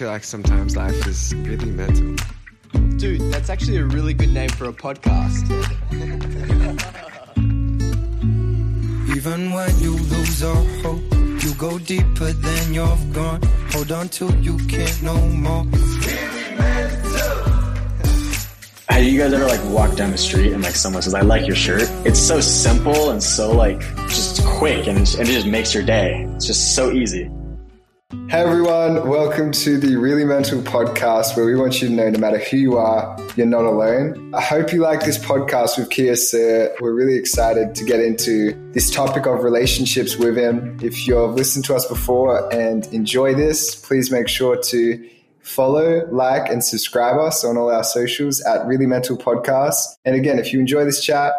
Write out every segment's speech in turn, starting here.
feel like sometimes life is really mental. Dude, that's actually a really good name for a podcast. Even when you lose all hope, you go deeper than you've gone. Hold on till you can't no more. Have you guys ever like walked down the street and like someone says, "I like your shirt"? It's so simple and so like just quick, and, and it just makes your day. It's just so easy. Hey everyone, welcome to the Really Mental podcast where we want you to know no matter who you are, you're not alone. I hope you like this podcast with Kio Cyr. We're really excited to get into this topic of relationships with him. If you've listened to us before and enjoy this, please make sure to follow, like, and subscribe us on all our socials at Really Mental Podcast. And again, if you enjoy this chat,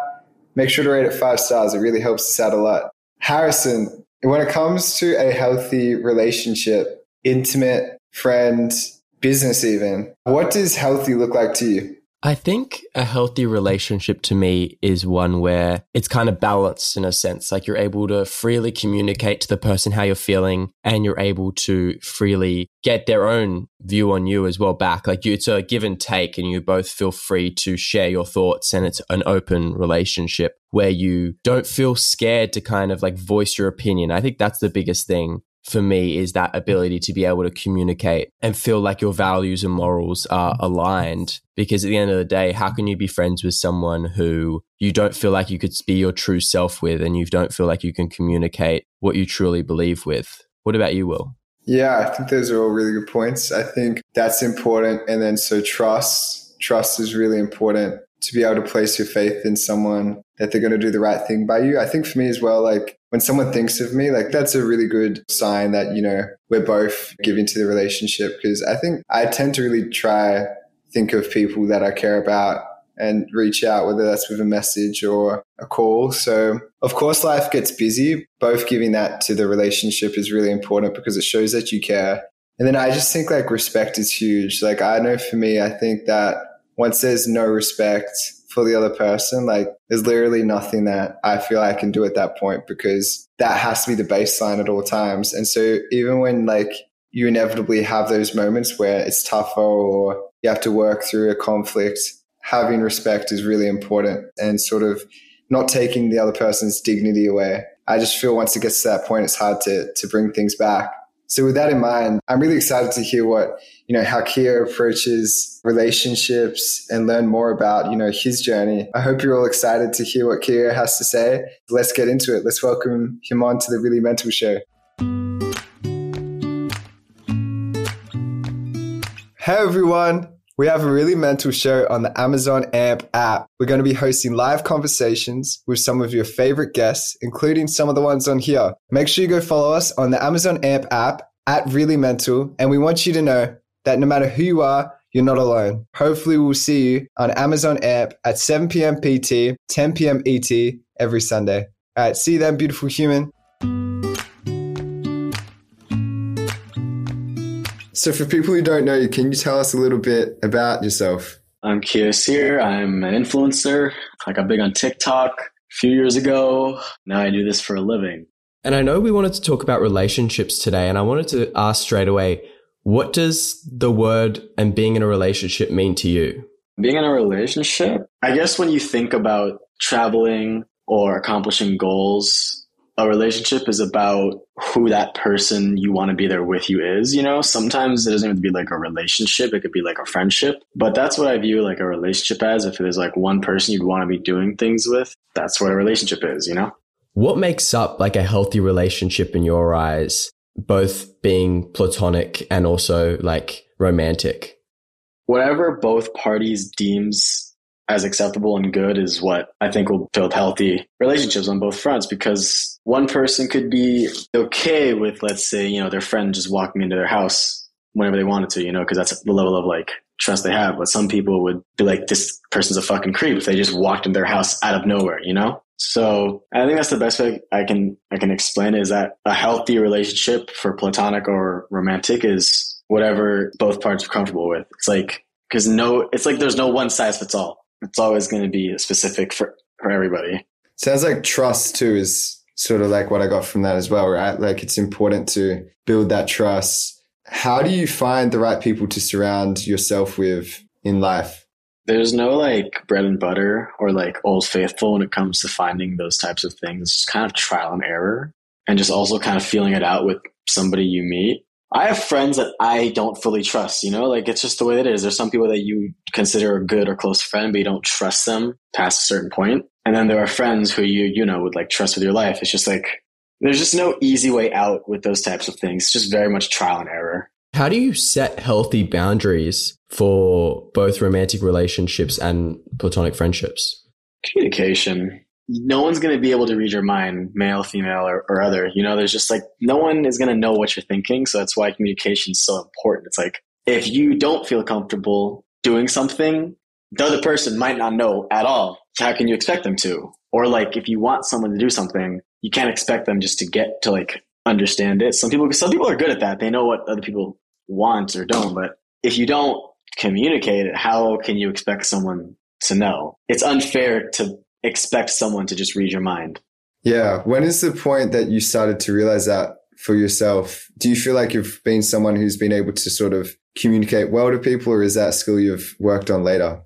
make sure to rate it five stars. It really helps us out a lot. Harrison, when it comes to a healthy relationship, intimate, friend, business even, what does healthy look like to you? I think a healthy relationship to me is one where it's kind of balanced in a sense. Like you're able to freely communicate to the person how you're feeling and you're able to freely get their own view on you as well back. Like you, it's a give and take and you both feel free to share your thoughts and it's an open relationship where you don't feel scared to kind of like voice your opinion. I think that's the biggest thing for me is that ability to be able to communicate and feel like your values and morals are aligned. Because at the end of the day, how can you be friends with someone who you don't feel like you could be your true self with and you don't feel like you can communicate what you truly believe with? What about you, Will? Yeah, I think those are all really good points. I think that's important. And then so trust, trust is really important to be able to place your faith in someone that they're going to do the right thing by you. I think for me as well, like when someone thinks of me, like that's a really good sign that, you know, we're both giving to the relationship. Cause I think I tend to really try think of people that I care about and reach out, whether that's with a message or a call. So of course life gets busy. Both giving that to the relationship is really important because it shows that you care. And then I just think like respect is huge. Like I know for me, I think that once there's no respect for the other person, like there's literally nothing that I feel I can do at that point because that has to be the baseline at all times. And so even when like you inevitably have those moments where it's tougher or you have to work through a conflict, having respect is really important and sort of not taking the other person's dignity away. I just feel once it gets to that point, it's hard to, to bring things back. So with that in mind, I'm really excited to hear what, you know, how Kio approaches relationships and learn more about, you know, his journey. I hope you're all excited to hear what Kio has to say. Let's get into it. Let's welcome him on to the Really Mental Show. Hey everyone. We have a really mental show on the Amazon AMP app. We're going to be hosting live conversations with some of your favorite guests, including some of the ones on here. Make sure you go follow us on the Amazon AMP app at Really Mental. And we want you to know that no matter who you are, you're not alone. Hopefully, we'll see you on Amazon AMP at 7 p.m. PT, 10 p.m. ET every Sunday. All right, see you then, beautiful human. So, for people who don't know you, can you tell us a little bit about yourself? I'm Kio Cyr. I'm an influencer. I got big on TikTok a few years ago. Now I do this for a living. And I know we wanted to talk about relationships today, and I wanted to ask straight away what does the word and being in a relationship mean to you? Being in a relationship, I guess when you think about traveling or accomplishing goals, a relationship is about who that person you want to be there with you is. You know, sometimes it doesn't have to be like a relationship, it could be like a friendship. But that's what I view like a relationship as. If there's like one person you'd want to be doing things with, that's what a relationship is, you know? What makes up like a healthy relationship in your eyes, both being platonic and also like romantic? Whatever both parties deems as acceptable and good is what I think will build healthy relationships on both fronts because one person could be okay with, let's say, you know, their friend just walking into their house whenever they wanted to, you know, because that's the level of like trust they have. But some people would be like, this person's a fucking creep if they just walked in their house out of nowhere, you know? So I think that's the best way I can I can explain is that a healthy relationship for platonic or romantic is whatever both parts are comfortable with. It's like because no, it's like there's no one size fits all it's always going to be specific for, for everybody. Sounds like trust too is sort of like what I got from that as well, right? Like it's important to build that trust, How do you find the right people to surround yourself with in life? There's no like bread and butter or like old faithful when it comes to finding those types of things. It's kind of trial and error and just also kind of feeling it out with somebody you meet. I have friends that I don't fully trust, you know, like it's just the way it is. There's some people that you consider a good or close friend, but you don't trust them past a certain point. And then there are friends who you, you know, would like trust with your life. It's just like, there's just no easy way out with those types of things. It's just very much trial and error. How do you set healthy boundaries for both romantic relationships and platonic friendships? Communication no one's going to be able to read your mind, male, female, or, or other. You know, there's just like no one is going to know what you're thinking. So that's why communication is so important. It's like if you don't feel comfortable doing something, the other person might not know at all. How can you expect them to? Or like if you want someone to do something, you can't expect them just to get to like understand it. Some people, some people are good at that. They know what other people want or don't. But if you don't communicate it, how can you expect someone to know? It's unfair to expect someone to just read your mind. Yeah. When is the point that you started to realize that for yourself? Do you feel like you've been someone who's been able to sort of communicate well to people, or is that skill you've worked on later?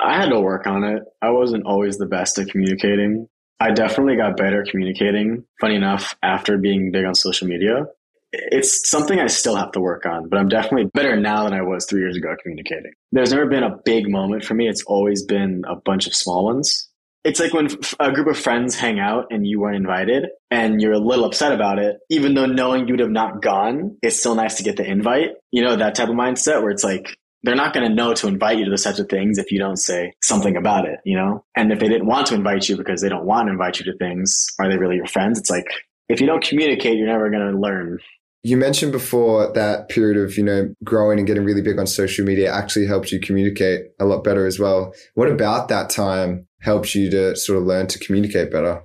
I had to work on it. I wasn't always the best at communicating. I definitely got better communicating. Funny enough, after being big on social media, it's something I still have to work on, but I'm definitely better now than I was three years ago communicating. There's never been a big moment for me. It's always been a bunch of small ones it's like when a group of friends hang out and you weren't invited and you're a little upset about it, even though knowing you'd have not gone, it's still nice to get the invite. You know, that type of mindset where it's like, they're not going to know to invite you to those types of things if you don't say something about it, you know? And if they didn't want to invite you because they don't want to invite you to things, are they really your friends? It's like, if you don't communicate, you're never going to learn. You mentioned before that period of, you know, growing and getting really big on social media actually helped you communicate a lot better as well. What about that time helped you to sort of learn to communicate better?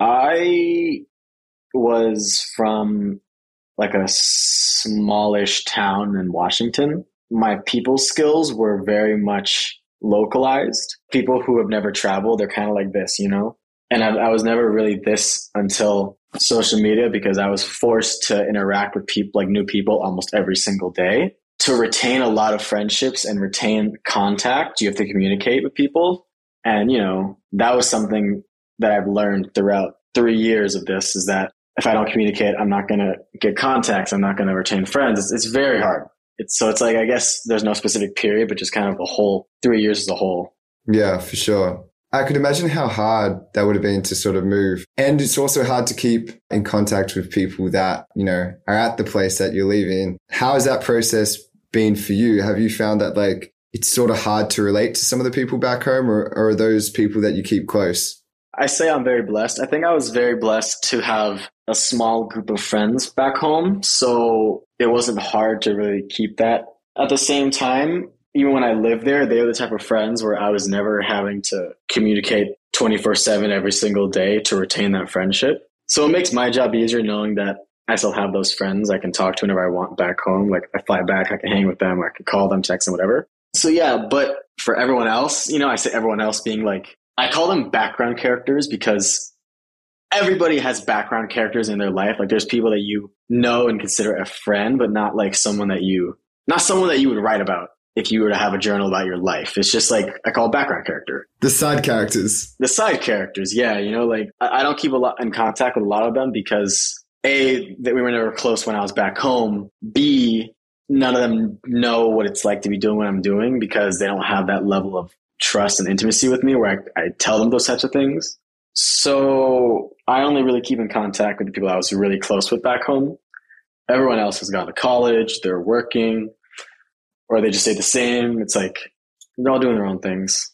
I was from like a smallish town in Washington. My people skills were very much localized. People who have never traveled, they're kind of like this, you know? And I, I, was never really this until social media because I was forced to interact with people, like new people almost every single day. To retain a lot of friendships and retain contact, you have to communicate with people. And, you know, that was something that I've learned throughout three years of this is that if I don't communicate, I'm not going to get contacts. I'm not going to retain friends. It's, it's very hard. It's, so it's like, I guess there's no specific period, but just kind of the whole three years as a whole. Yeah, for sure. I could imagine how hard that would have been to sort of move. And it's also hard to keep in contact with people that, you know, are at the place that you're leaving. How has that process been for you? Have you found that like it's sort of hard to relate to some of the people back home or, or are those people that you keep close? I say I'm very blessed. I think I was very blessed to have a small group of friends back home. So it wasn't hard to really keep that. At the same time, even when I lived there, they were the type of friends where I was never having to communicate 24 7 every single day to retain that friendship. So it makes my job easier knowing that I still have those friends I can talk to whenever I want back home. Like I fly back, I can hang with them, I can call them, text them, whatever. So yeah, but for everyone else, you know, I say everyone else being like, I call them background characters because everybody has background characters in their life. Like there's people that you know and consider a friend, but not like someone that you, not someone that you would write about if you were to have a journal about your life. It's just like I call background character. The side characters. The side characters, yeah. You know, like I, don't keep a lot in contact with a lot of them because A, that we were never close when I was back home. B, none of them know what it's like to be doing what I'm doing because they don't have that level of trust and intimacy with me where I, I tell them those types of things. So I only really keep in contact with the people I was really close with back home. Everyone else has gone to college, they're working, or they just stay the same. It's like they're all doing their own things.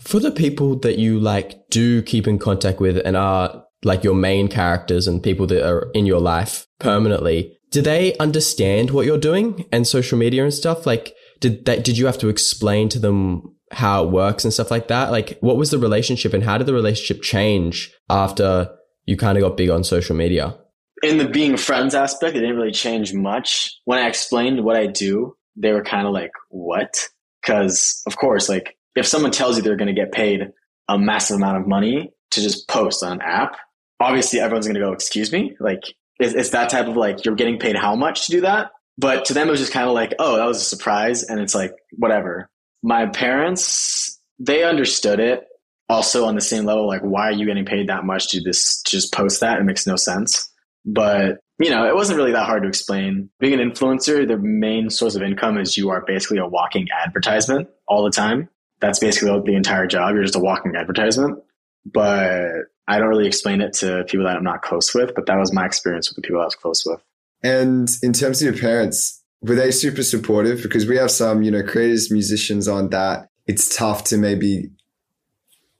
For the people that you like do keep in contact with and are like your main characters and people that are in your life permanently, do they understand what you're doing and social media and stuff? Like, did that, did you have to explain to them how it works and stuff like that? Like, what was the relationship and how did the relationship change after you kind of got big on social media? In the being friends aspect, it didn't really change much. When I explained what I do, they were kind of like, what? Because, of course, like, if someone tells you they're going to get paid a massive amount of money to just post on an app, obviously everyone's going to go, excuse me? Like, it's, it's that type of like, you're getting paid how much to do that? But to them, it was just kind of like, oh, that was a surprise. And it's like, whatever. My parents, they understood it also on the same level. Like, why are you getting paid that much to to just post that? It makes no sense. But, you know, it wasn't really that hard to explain. Being an influencer, the main source of income is you are basically a walking advertisement all the time. That's basically the entire job. You're just a walking advertisement. But I don't really explain it to people that I'm not close with, but that was my experience with the people I was close with. And in terms of your parents, were they super supportive? Because we have some, you know, creators, musicians on that. It's tough to maybe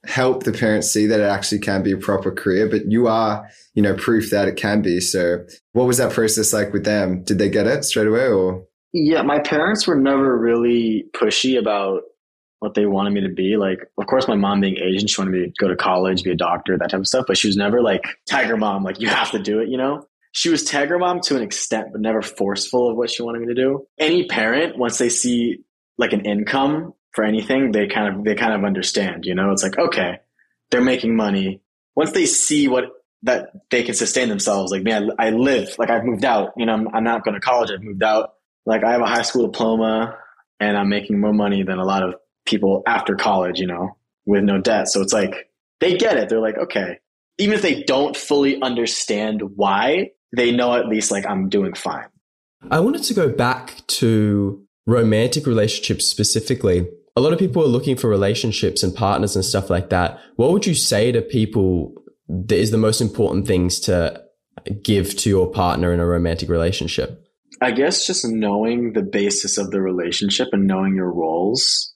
help the parents see that it actually can be a proper career, but you are, you know, proof that it can be. So what was that process like with them? Did they get it straight away or? Yeah, my parents were never really pushy about what they wanted me to be. Like, of course, my mom being Asian, she wanted me to go to college, be a doctor, that type of stuff. But she was never like tiger mom, like you have to do it. You know, she was tiger mom to an extent, but never forceful of what she wanted me to do. Any parent, once they see like an income for anything, they kind of they kind of understand. You know, it's like okay, they're making money. Once they see what that they can sustain themselves, like man, I live like I've moved out. You know, I'm, I'm not going to college. I've moved out. Like I have a high school diploma, and I'm making more money than a lot of people after college, you know, with no debt. So it's like they get it. They're like, okay, even if they don't fully understand why, they know at least like I'm doing fine. I wanted to go back to romantic relationships specifically. A lot of people are looking for relationships and partners and stuff like that. What would you say to people that is the most important things to give to your partner in a romantic relationship? I guess just knowing the basis of the relationship and knowing your roles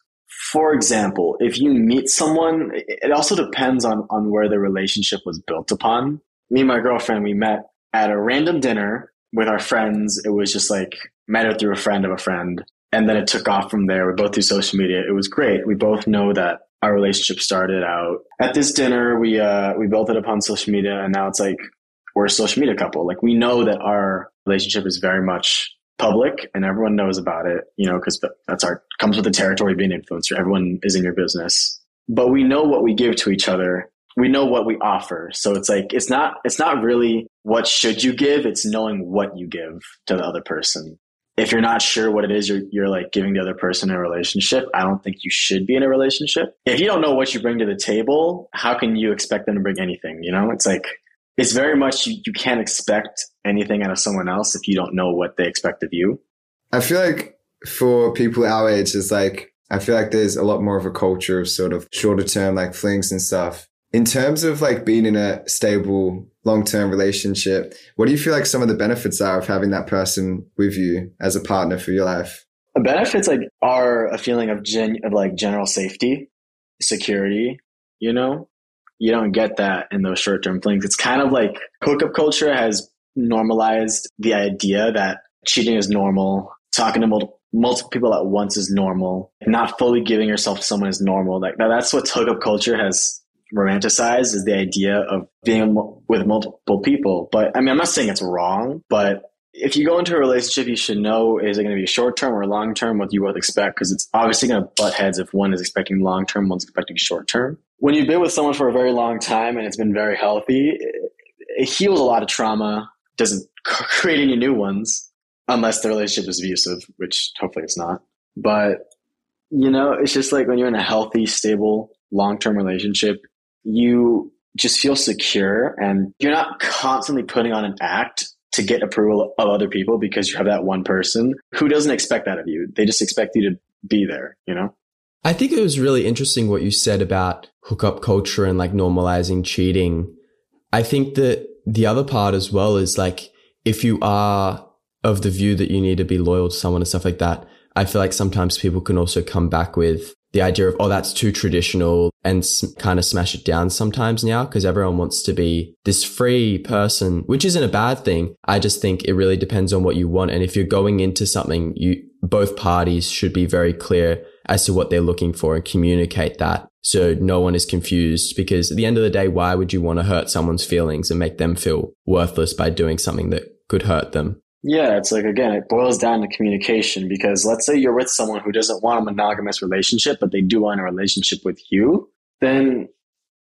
for example, if you meet someone, it also depends on, on where the relationship was built upon. Me and my girlfriend, we met at a random dinner with our friends. It was just like met her through a friend of a friend. And then it took off from there. We both do social media. It was great. We both know that our relationship started out at this dinner. We, uh, we built it upon social media and now it's like we're a social media couple. Like we know that our relationship is very much public and everyone knows about it, you know, because that's our comes with the territory being influencer. Everyone is in your business, but we know what we give to each other. We know what we offer. So it's like it's not it's not really what should you give. It's knowing what you give to the other person. If you're not sure what it is you're you're like giving the other person in a relationship, I don't think you should be in a relationship. If you don't know what you bring to the table, how can you expect them to bring anything? You know, it's like it's very much you, you can't expect anything out of someone else if you don't know what they expect of you. I feel like for people our age, it's like, I feel like there's a lot more of a culture of sort of shorter term, like flings and stuff. In terms of like being in a stable, long term relationship, what do you feel like some of the benefits are of having that person with you as a partner for your life? The benefits like are a feeling of gen of like general safety, security, you know, you don't get that in those short term flings. It's kind of like hookup culture has normalized the idea that cheating is normal, talking to multiple, multiple people at once is normal, not fully giving yourself to someone is normal. Like that's what hookup culture has romanticized is the idea of being with multiple people. But I mean, I'm not saying it's wrong, but if you go into a relationship, you should know is it going to be short term or long term, what you both expect, because it's obviously going to butt heads if one is expecting long term, one's expecting short term. When you've been with someone for a very long time and it's been very healthy, it heals a lot of trauma, doesn't create any new ones, unless the relationship is abusive, which hopefully it's not. But, you know, it's just like when you're in a healthy, stable, long term relationship, you just feel secure and you're not constantly putting on an act to get approval of other people because you have that one person who doesn't expect that of you. They just expect you to be there, you know? I think it was really interesting what you said about hookup culture and like normalizing cheating. I think that the other part as well is like, if you are of the view that you need to be loyal to someone and stuff like that, I feel like sometimes people can also come back with the idea of, oh, that's too traditional and kind of smash it down sometimes now because everyone wants to be this free person, which isn't a bad thing. I just think it really depends on what you want. And if you're going into something, you, both parties should be very clear as to what they're looking for and communicate that so no one is confused because at the end of the day, why would you want to hurt someone's feelings and make them feel worthless by doing something that could hurt them? Yeah, it's like again, it boils down to communication because let's say you're with someone who doesn't want a monogamous relationship, but they do want a relationship with you, then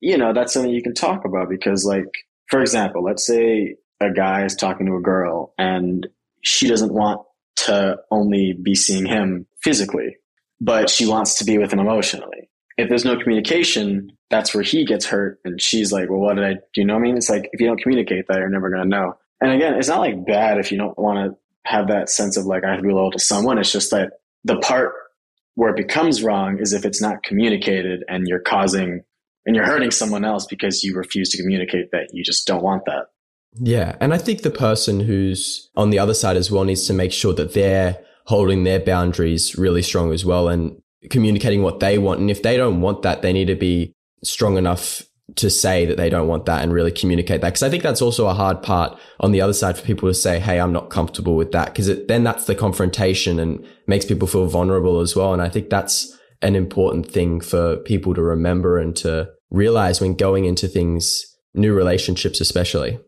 you know, that's something you can talk about because like for example, let's say a guy is talking to a girl and she doesn't want to only be seeing him physically, but she wants to be with him emotionally. If there's no communication, that's where he gets hurt. And she's like, well, what did I, do you know what I mean? It's like, if you don't communicate that, you're never going to know. And again, it's not like bad if you don't want to have that sense of like, I have to be loyal to someone. It's just that the part where it becomes wrong is if it's not communicated and you're causing and you're hurting someone else because you refuse to communicate that you just don't want that. Yeah. And I think the person who's on the other side as well needs to make sure that they're holding their boundaries really strong as well and communicating what they want. And if they don't want that, they need to be strong enough to say that they don't want that and really communicate that. Cause I think that's also a hard part on the other side for people to say, Hey, I'm not comfortable with that. Cause it, then that's the confrontation and makes people feel vulnerable as well. And I think that's an important thing for people to remember and to realize when going into things, new relationships, especially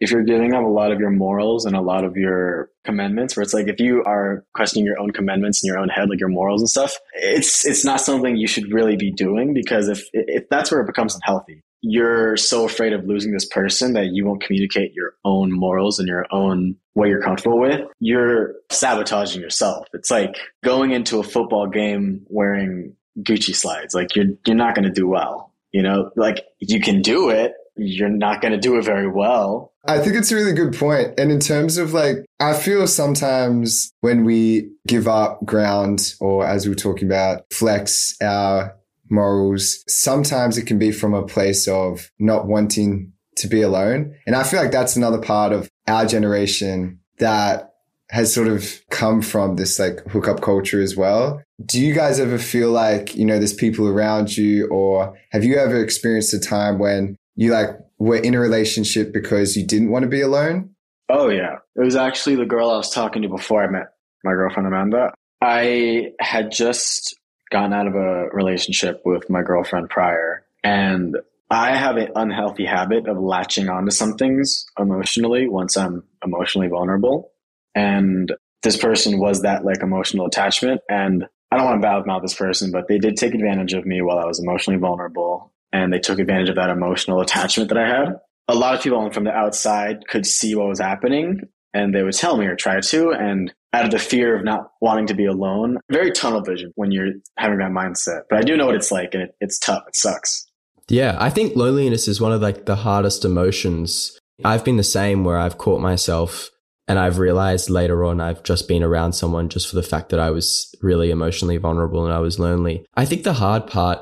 if you're giving up a lot of your morals and a lot of your commandments where it's like if you are questioning your own commandments in your own head like your morals and stuff it's it's not something you should really be doing because if if that's where it becomes unhealthy. You're so afraid of losing this person that you won't communicate your own morals and your own what you're comfortable with. You're sabotaging yourself. It's like going into a football game wearing gucci slides. Like you're you're not going to do well you know? Like you can do it you're not going to do it very well. I think it's a really good point. And in terms of like, I feel sometimes when we give up ground or as we are talking about, flex our morals, sometimes it can be from a place of not wanting to be alone. And I feel like that's another part of our generation that has sort of come from this like hookup culture as well. Do you guys ever feel like, you know, there's people around you or have you ever experienced a time when you like were in a relationship because you didn't want to be alone? Oh yeah. It was actually the girl I was talking to before I met my girlfriend Amanda. I had just gotten out of a relationship with my girlfriend prior and I have an unhealthy habit of latching onto some things emotionally once I'm emotionally vulnerable. And this person was that like emotional attachment. And I don't want to badmouth this person, but they did take advantage of me while I was emotionally vulnerable and they took advantage of that emotional attachment that I had. A lot of people from the outside could see what was happening and they would tell me or try to. And out of the fear of not wanting to be alone, very tunnel vision when you're having that mindset. But I do know what it's like and it, it's tough. It sucks. Yeah. I think loneliness is one of like the hardest emotions. I've been the same where I've caught myself and I've realized later on I've just been around someone just for the fact that I was really emotionally vulnerable and I was lonely. I think the hard part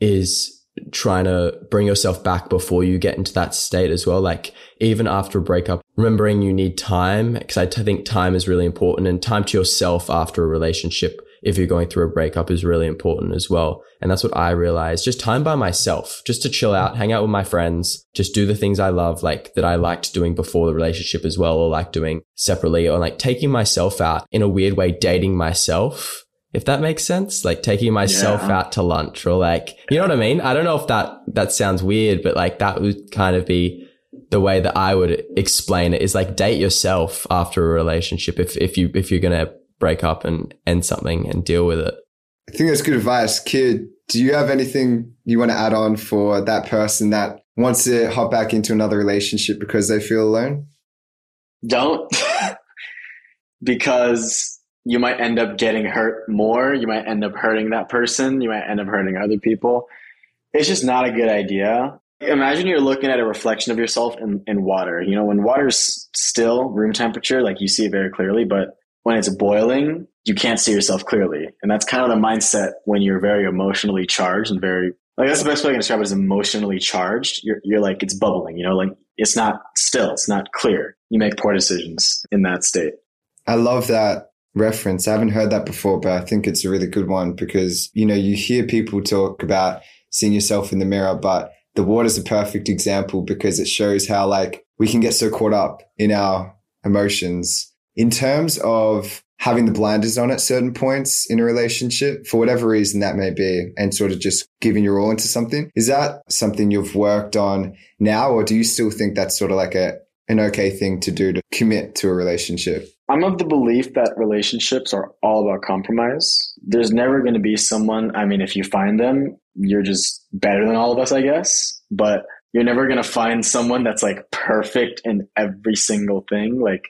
is trying to bring yourself back before you get into that state as well. Like even after a breakup, remembering you need time because I think time is really important and time to yourself after a relationship. If you're going through a breakup is really important as well. And that's what I realized. Just time by myself, just to chill out, hang out with my friends, just do the things I love, like that I liked doing before the relationship as well, or like doing separately, or like taking myself out in a weird way, dating myself if that makes sense like taking myself yeah. out to lunch or like you know what i mean? I don't know if that that sounds weird but like that would kind of be the way that i would explain it is like date yourself after a relationship if if you if you're gonna break up and end something and deal with it. I think that's good advice. Kio do you have anything you want to add on for that person that wants to hop back into another relationship because they feel alone? Don't. Because you might end up getting hurt more. You might end up hurting that person. You might end up hurting other people. It's just not a good idea. Imagine you're looking at a reflection of yourself in, in water. You know, when water's still room temperature, like you see it very clearly, but when it's boiling, you can't see yourself clearly. And that's kind of the mindset when you're very emotionally charged and very, like, that's the best way I can describe it is emotionally charged. You're, you're like, it's bubbling, you know, like it's not still, it's not clear. You make poor decisions in that state. I love that reference. I haven't heard that before, but I think it's a really good one because, you know, you hear people talk about seeing yourself in the mirror, but the water's a perfect example because it shows how like we can get so caught up in our emotions in terms of having the blinders on at certain points in a relationship for whatever reason that may be and sort of just giving your all into something. Is that something you've worked on now or do you still think that's sort of like a an okay thing to do to commit to a relationship? I'm of the belief that relationships are all about compromise. There's never going to be someone, I mean, if you find them, you're just better than all of us, I guess. But you're never going to find someone that's like perfect in every single thing. Like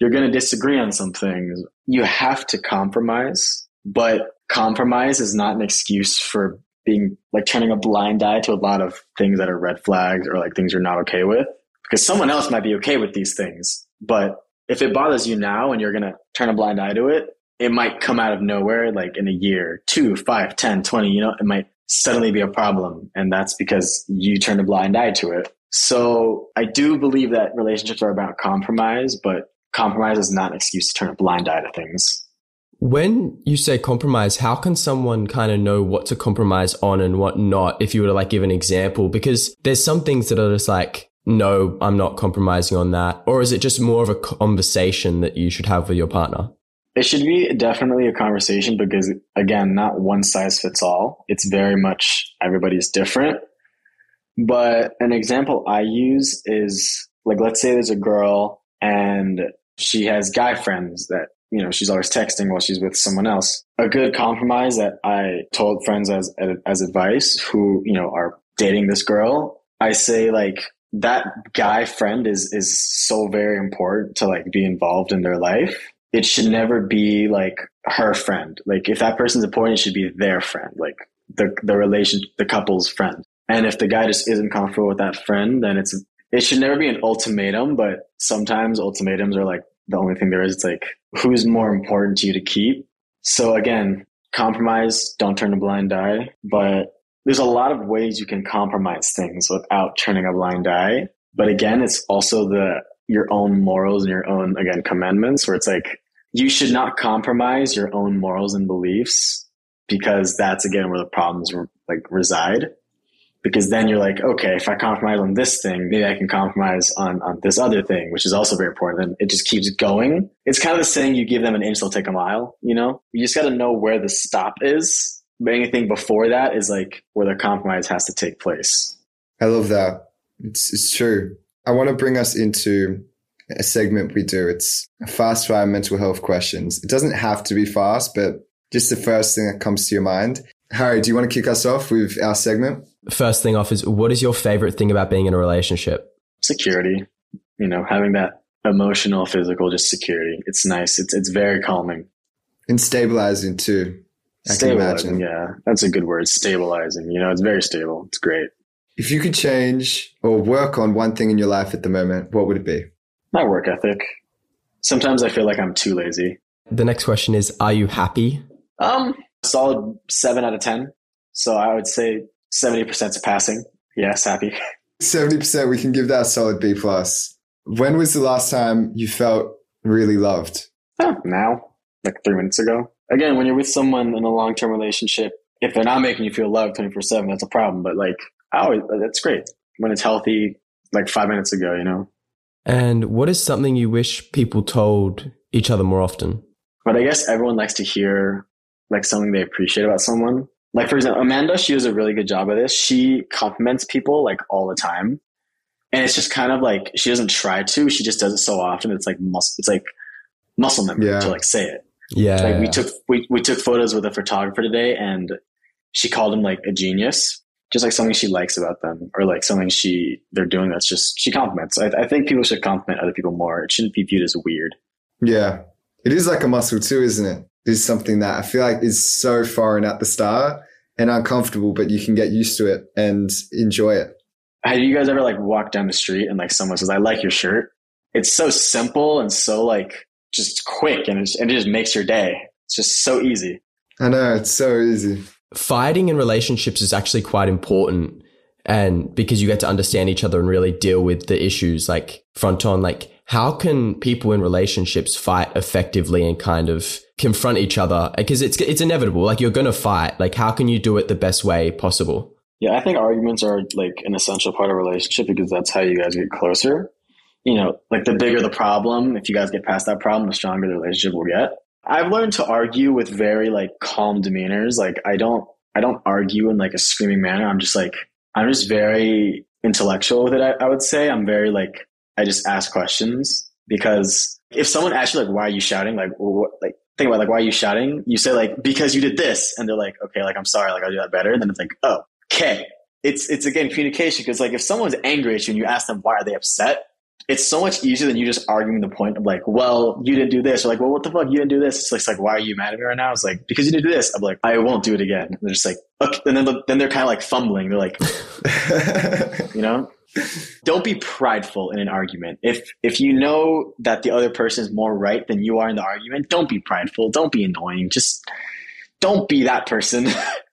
you're going to disagree on some things. You have to compromise, but compromise is not an excuse for being like turning a blind eye to a lot of things that are red flags or like things you're not okay with because someone else might be okay with these things. But if it bothers you now and you're going to turn a blind eye to it, it might come out of nowhere, like in a year, two, five, ten, twenty. you know, it might suddenly be a problem. And that's because you turned a blind eye to it. So I do believe that relationships are about compromise, but compromise is not an excuse to turn a blind eye to things. When you say compromise, how can someone kind of know what to compromise on and what not if you were to like give an example? Because there's some things that are just like, no, I'm not compromising on that. Or is it just more of a conversation that you should have with your partner? It should be definitely a conversation because, again, not one size fits all. It's very much everybody's different. But an example I use is like, let's say there's a girl and she has guy friends that, you know, she's always texting while she's with someone else. A good compromise that I told friends as, as advice who, you know, are dating this girl, I say like, that guy friend is, is so very important to like be involved in their life. It should never be like her friend. Like if that person's important, it should be their friend, like the, the relation, the couple's friend. And if the guy just isn't comfortable with that friend, then it's it should never be an ultimatum, but sometimes ultimatums are like the only thing there is. It's like who's more important to you to keep. So again, compromise, don't turn a blind eye, but there's a lot of ways you can compromise things without turning a blind eye. But again, it's also the your own morals and your own again commandments where it's like you should not compromise your own morals and beliefs because that's again where the problems like reside because then you're like, okay, if I compromise on this thing, maybe I can compromise on, on this other thing, which is also very important. And it just keeps going. It's kind of the saying you give them an inch, they'll take a mile, you know? You just got to know where the stop is. But anything before that is like where the compromise has to take place. I love that. It's, it's true. I want to bring us into a segment we do. It's fast fire mental health questions. It doesn't have to be fast, but just the first thing that comes to your mind. Harry, do you want to kick us off with our segment? First thing off is what is your favorite thing about being in a relationship? Security. You know, having that emotional, physical, just security. It's nice. It's it's very calming. And stabilizing too. I stabilizing, yeah. That's a good word. Stabilizing. You know, it's very stable. It's great. If you could change or work on one thing in your life at the moment, what would it be? My work ethic. Sometimes I feel like I'm too lazy. The next question is Are you happy? Um, solid seven out of 10. So I would say 70% is passing. Yes, happy. 70%, we can give that a solid B plus. When was the last time you felt really loved? Oh, now, like three minutes ago. Again, when you're with someone in a long term relationship, if they're not making you feel loved 24 7, that's a problem. But like, oh, that's great. When it's healthy, like five minutes ago, you know? And what is something you wish people told each other more often? But I guess everyone likes to hear like something they appreciate about someone. Like for example, Amanda, she does a really good job of this. She compliments people like all the time. And it's just kind of like she doesn't try to, she just does it so often. It's like muscle it's like muscle memory yeah. to like say it. Yeah. Like we took we, we took photos with a photographer today and she called him like a genius. Just like something she likes about them or like something she they're doing that's just she compliments. I, I think people should compliment other people more. It shouldn't be viewed as weird. Yeah. It is like a muscle too, isn't it? it? is something that I feel like is so foreign at the start and uncomfortable, but you can get used to it and enjoy it. Have you guys ever like walked down the street and like someone says, I like your shirt? It's so simple and so like just quick and, and it just makes your day. It's just so easy. I know, it's so easy. Fighting in relationships is actually quite important. And because you get to understand each other and really deal with the issues like front on, like how can people in relationships fight effectively and kind of confront each other because it's it's inevitable. Like you're going to fight. Like how can you do it the best way possible? Yeah, I think arguments are like an essential part of a relationship because that's how you guys get closer. You know, like the bigger the problem, if you guys get past that problem, the stronger the relationship will get. I've learned to argue with very like calm demeanors. Like I don't I don't argue in like a screaming manner. I'm just like I'm just very intellectual with it. I, I would say I'm very like I just ask questions because if someone asks you like why are you shouting like what like think about like why are you shouting? You say like because you did this, and they're like okay, like I'm sorry, like I'll do that better. And then it's like oh okay, it's it's again communication because like if someone's angry at you and you ask them why are they upset, it's so much easier than you just arguing the point of like, well, you didn't do this, or like, well, what the fuck, you didn't do this. It's like, it's like why are you mad at me right now? It's like because you didn't do this. I'm like, I won't do it again. And they're just like, okay, and then then they're kind of like fumbling. They're like, you know, don't be prideful in an argument. If if you know that the other person is more right than you are in the argument, don't be prideful. Don't be annoying. Just don't be that person.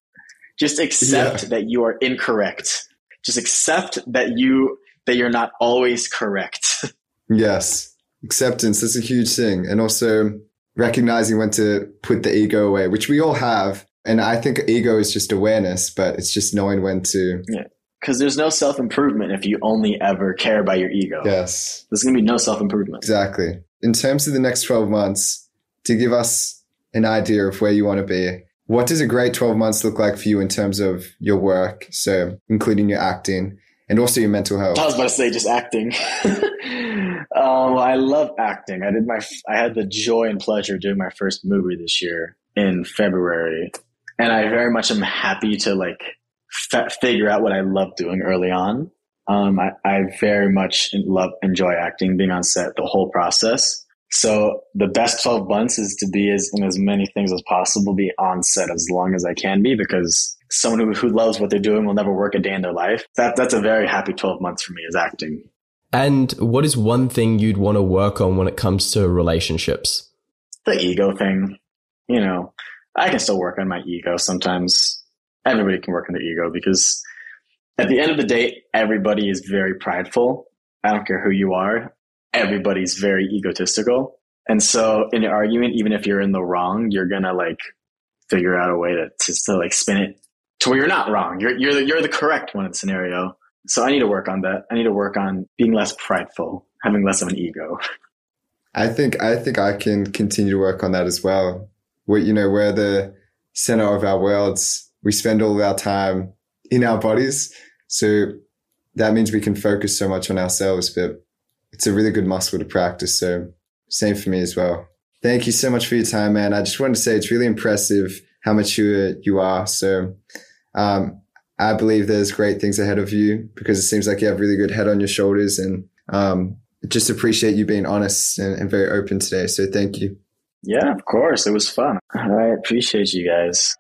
just accept Yeah. that you are incorrect. Just accept that you that you're not always correct. Yes. Acceptance, that's a huge thing. And also recognizing when to put the ego away, which we all have. And I think ego is just awareness, but it's just knowing when to. Yeah. Because there's no self improvement if you only ever care about your ego. Yes, There's going to be no self improvement. exactly. In terms of the next 12 months, to give us an idea of where you want to be, what does a great 12 months look like for you in terms of your work? So, including your acting and also your mental health. I was about to say just acting. um, I love acting. I did my. I had the joy and pleasure doing my first movie this year in February, and I very much am happy to like figure out what I love doing early on. Um, I, I very much love enjoy acting, being on set, the whole process. So the best twelve months is to be as in as many things as possible, be on set as long as I can be, because someone who, who loves what they're doing will never work a day in their life. That that's a very happy twelve months for me is acting. And what is one thing you'd want to work on when it comes to relationships? the ego thing. You know, I can still work on my ego sometimes. Everybody can work on their ego because at the end of the day, everybody is very prideful. I don't care who you are. Everybody's very egotistical. And so in an argument, even if you're in the wrong, you're going to like figure out a way to, to still like spin it to where you're not wrong. You're, you're the, you're the correct one in the scenario. So I need to work on that. I need to work on being less prideful, having less of an ego. I think I think I can continue to work on that as well. We, you know, we're the center of our worlds. We spend all of our time in our bodies, so that means we can focus so much on ourselves. But it's a really good muscle to practice. So same for me as well. Thank you so much for your time, man. I just wanted to say it's really impressive how mature you are. So um, I believe there's great things ahead of you because it seems like you have really good head on your shoulders and um, just appreciate you being honest and, and very open today. So thank you. Yeah, of course. It was fun. I appreciate you guys.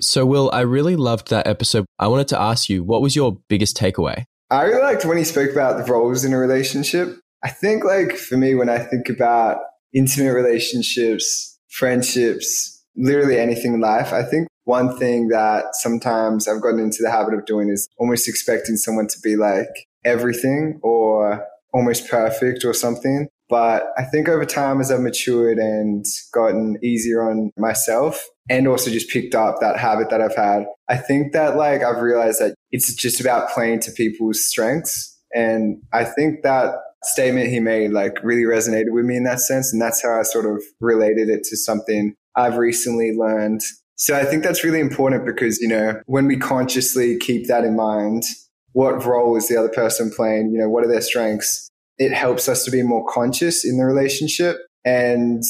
So, Will, I really loved that episode. I wanted to ask you, what was your biggest takeaway? I really liked when he spoke about the roles in a relationship. I think, like, for me, when I think about intimate relationships, friendships, literally anything in life, I think one thing that sometimes I've gotten into the habit of doing is almost expecting someone to be like everything or almost perfect or something. But I think over time, as I've matured and gotten easier on myself and also just picked up that habit that I've had, I think that like I've realized that it's just about playing to people's strengths. And I think that statement he made like really resonated with me in that sense. And that's how I sort of related it to something I've recently learned. So I think that's really important because, you know, when we consciously keep that in mind, what role is the other person playing? You know, what are their strengths? It helps us to be more conscious in the relationship and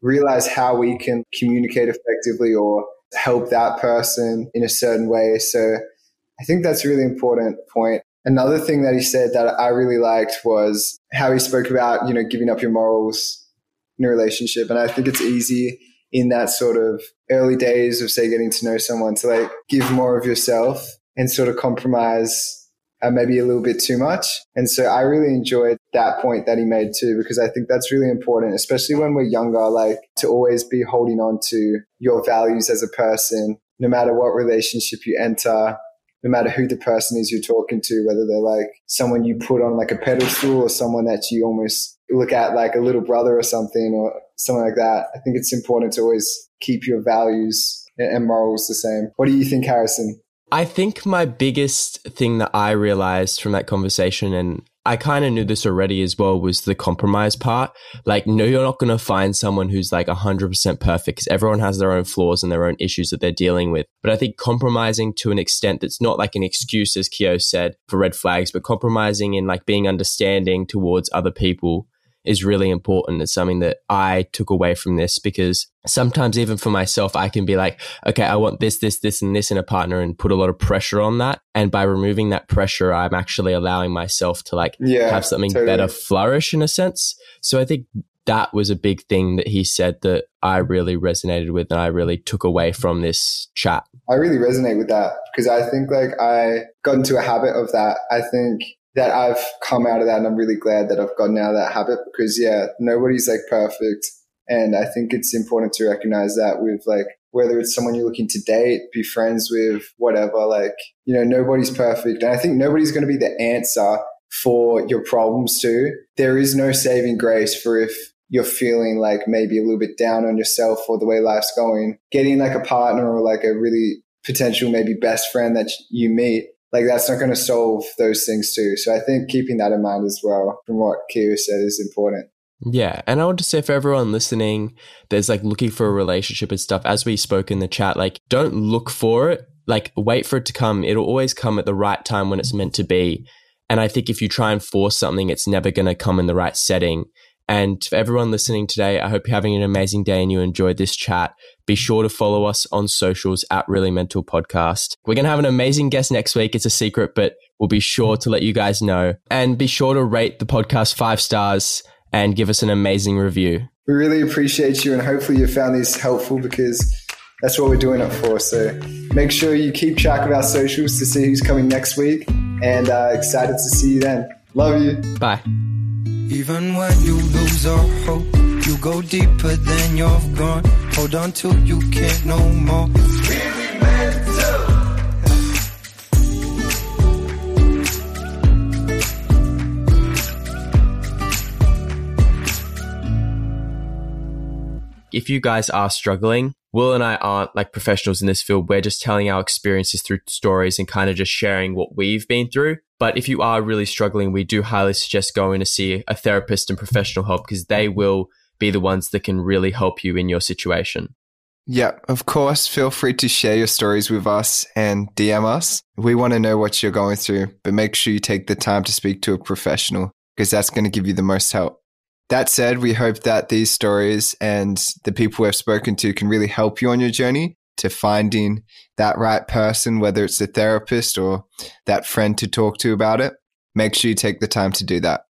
realize how we can communicate effectively or help that person in a certain way. So I think that's a really important point. Another thing that he said that I really liked was how he spoke about, you know, giving up your morals in a relationship. And I think it's easy in that sort of early days of say getting to know someone to like give more of yourself and sort of compromise uh, maybe a little bit too much. And so I really enjoyed that point that he made too, because I think that's really important, especially when we're younger, like to always be holding on to your values as a person, no matter what relationship you enter, no matter who the person is you're talking to, whether they're like someone you put on like a pedestal or someone that you almost look at like a little brother or something or something like that. I think it's important to always keep your values and morals the same. What do you think, Harrison? I think my biggest thing that I realized from that conversation, and I kind of knew this already as well, was the compromise part. Like, no, you're not going to find someone who's like 100% perfect because everyone has their own flaws and their own issues that they're dealing with. But I think compromising to an extent that's not like an excuse, as Kio said, for red flags, but compromising in like being understanding towards other people is really important. It's something that I took away from this because sometimes even for myself, I can be like, okay, I want this, this, this, and this in a partner and put a lot of pressure on that. And by removing that pressure, I'm actually allowing myself to like Yeah, have something totally. better flourish in a sense. So I think that was a big thing that he said that I really resonated with and I really took away from this chat. I really resonate with that because I think like I got into a habit of that. I think that I've come out of that and I'm really glad that I've gotten out of that habit because yeah, nobody's like perfect. And I think it's important to recognize that with like whether it's someone you're looking to date, be friends with, whatever, like, you know, nobody's perfect. And I think nobody's going to be the answer for your problems too. There is no saving grace for if you're feeling like maybe a little bit down on yourself or the way life's going. Getting like a partner or like a really potential maybe best friend that you meet, like that's not going to solve those things too. So I think keeping that in mind as well from what Kio said is important. Yeah. And I want to say for everyone listening, there's like looking for a relationship and stuff, as we spoke in the chat, like don't look for it. Like wait for it to come. It'll always come at the right time when it's meant to be. And I think if you try and force something, it's never going to come in the right setting. And for everyone listening today, I hope you're having an amazing day and you enjoyed this chat. Be sure to follow us on socials at Really Mental Podcast. We're going to have an amazing guest next week. It's a secret, but we'll be sure to let you guys know. And be sure to rate the podcast five stars and give us an amazing review. We really appreciate you and hopefully you found this helpful because that's what we're doing it for. So make sure you keep track of our socials to see who's coming next week and uh, excited to see you then. Love you. Bye. Even when you lose all hope, you go deeper than you've gone. Hold on till you can't no more. If you guys are struggling, Will and I aren't like professionals in this field. We're just telling our experiences through stories and kind of just sharing what we've been through. But if you are really struggling, we do highly suggest going to see a therapist and professional help because they will be the ones that can really help you in your situation. Yeah, of course. Feel free to share your stories with us and DM us. We want to know what you're going through, but make sure you take the time to speak to a professional because that's going to give you the most help. That said, we hope that these stories and the people we've spoken to can really help you on your journey to finding that right person, whether it's a therapist or that friend to talk to about it. Make sure you take the time to do that.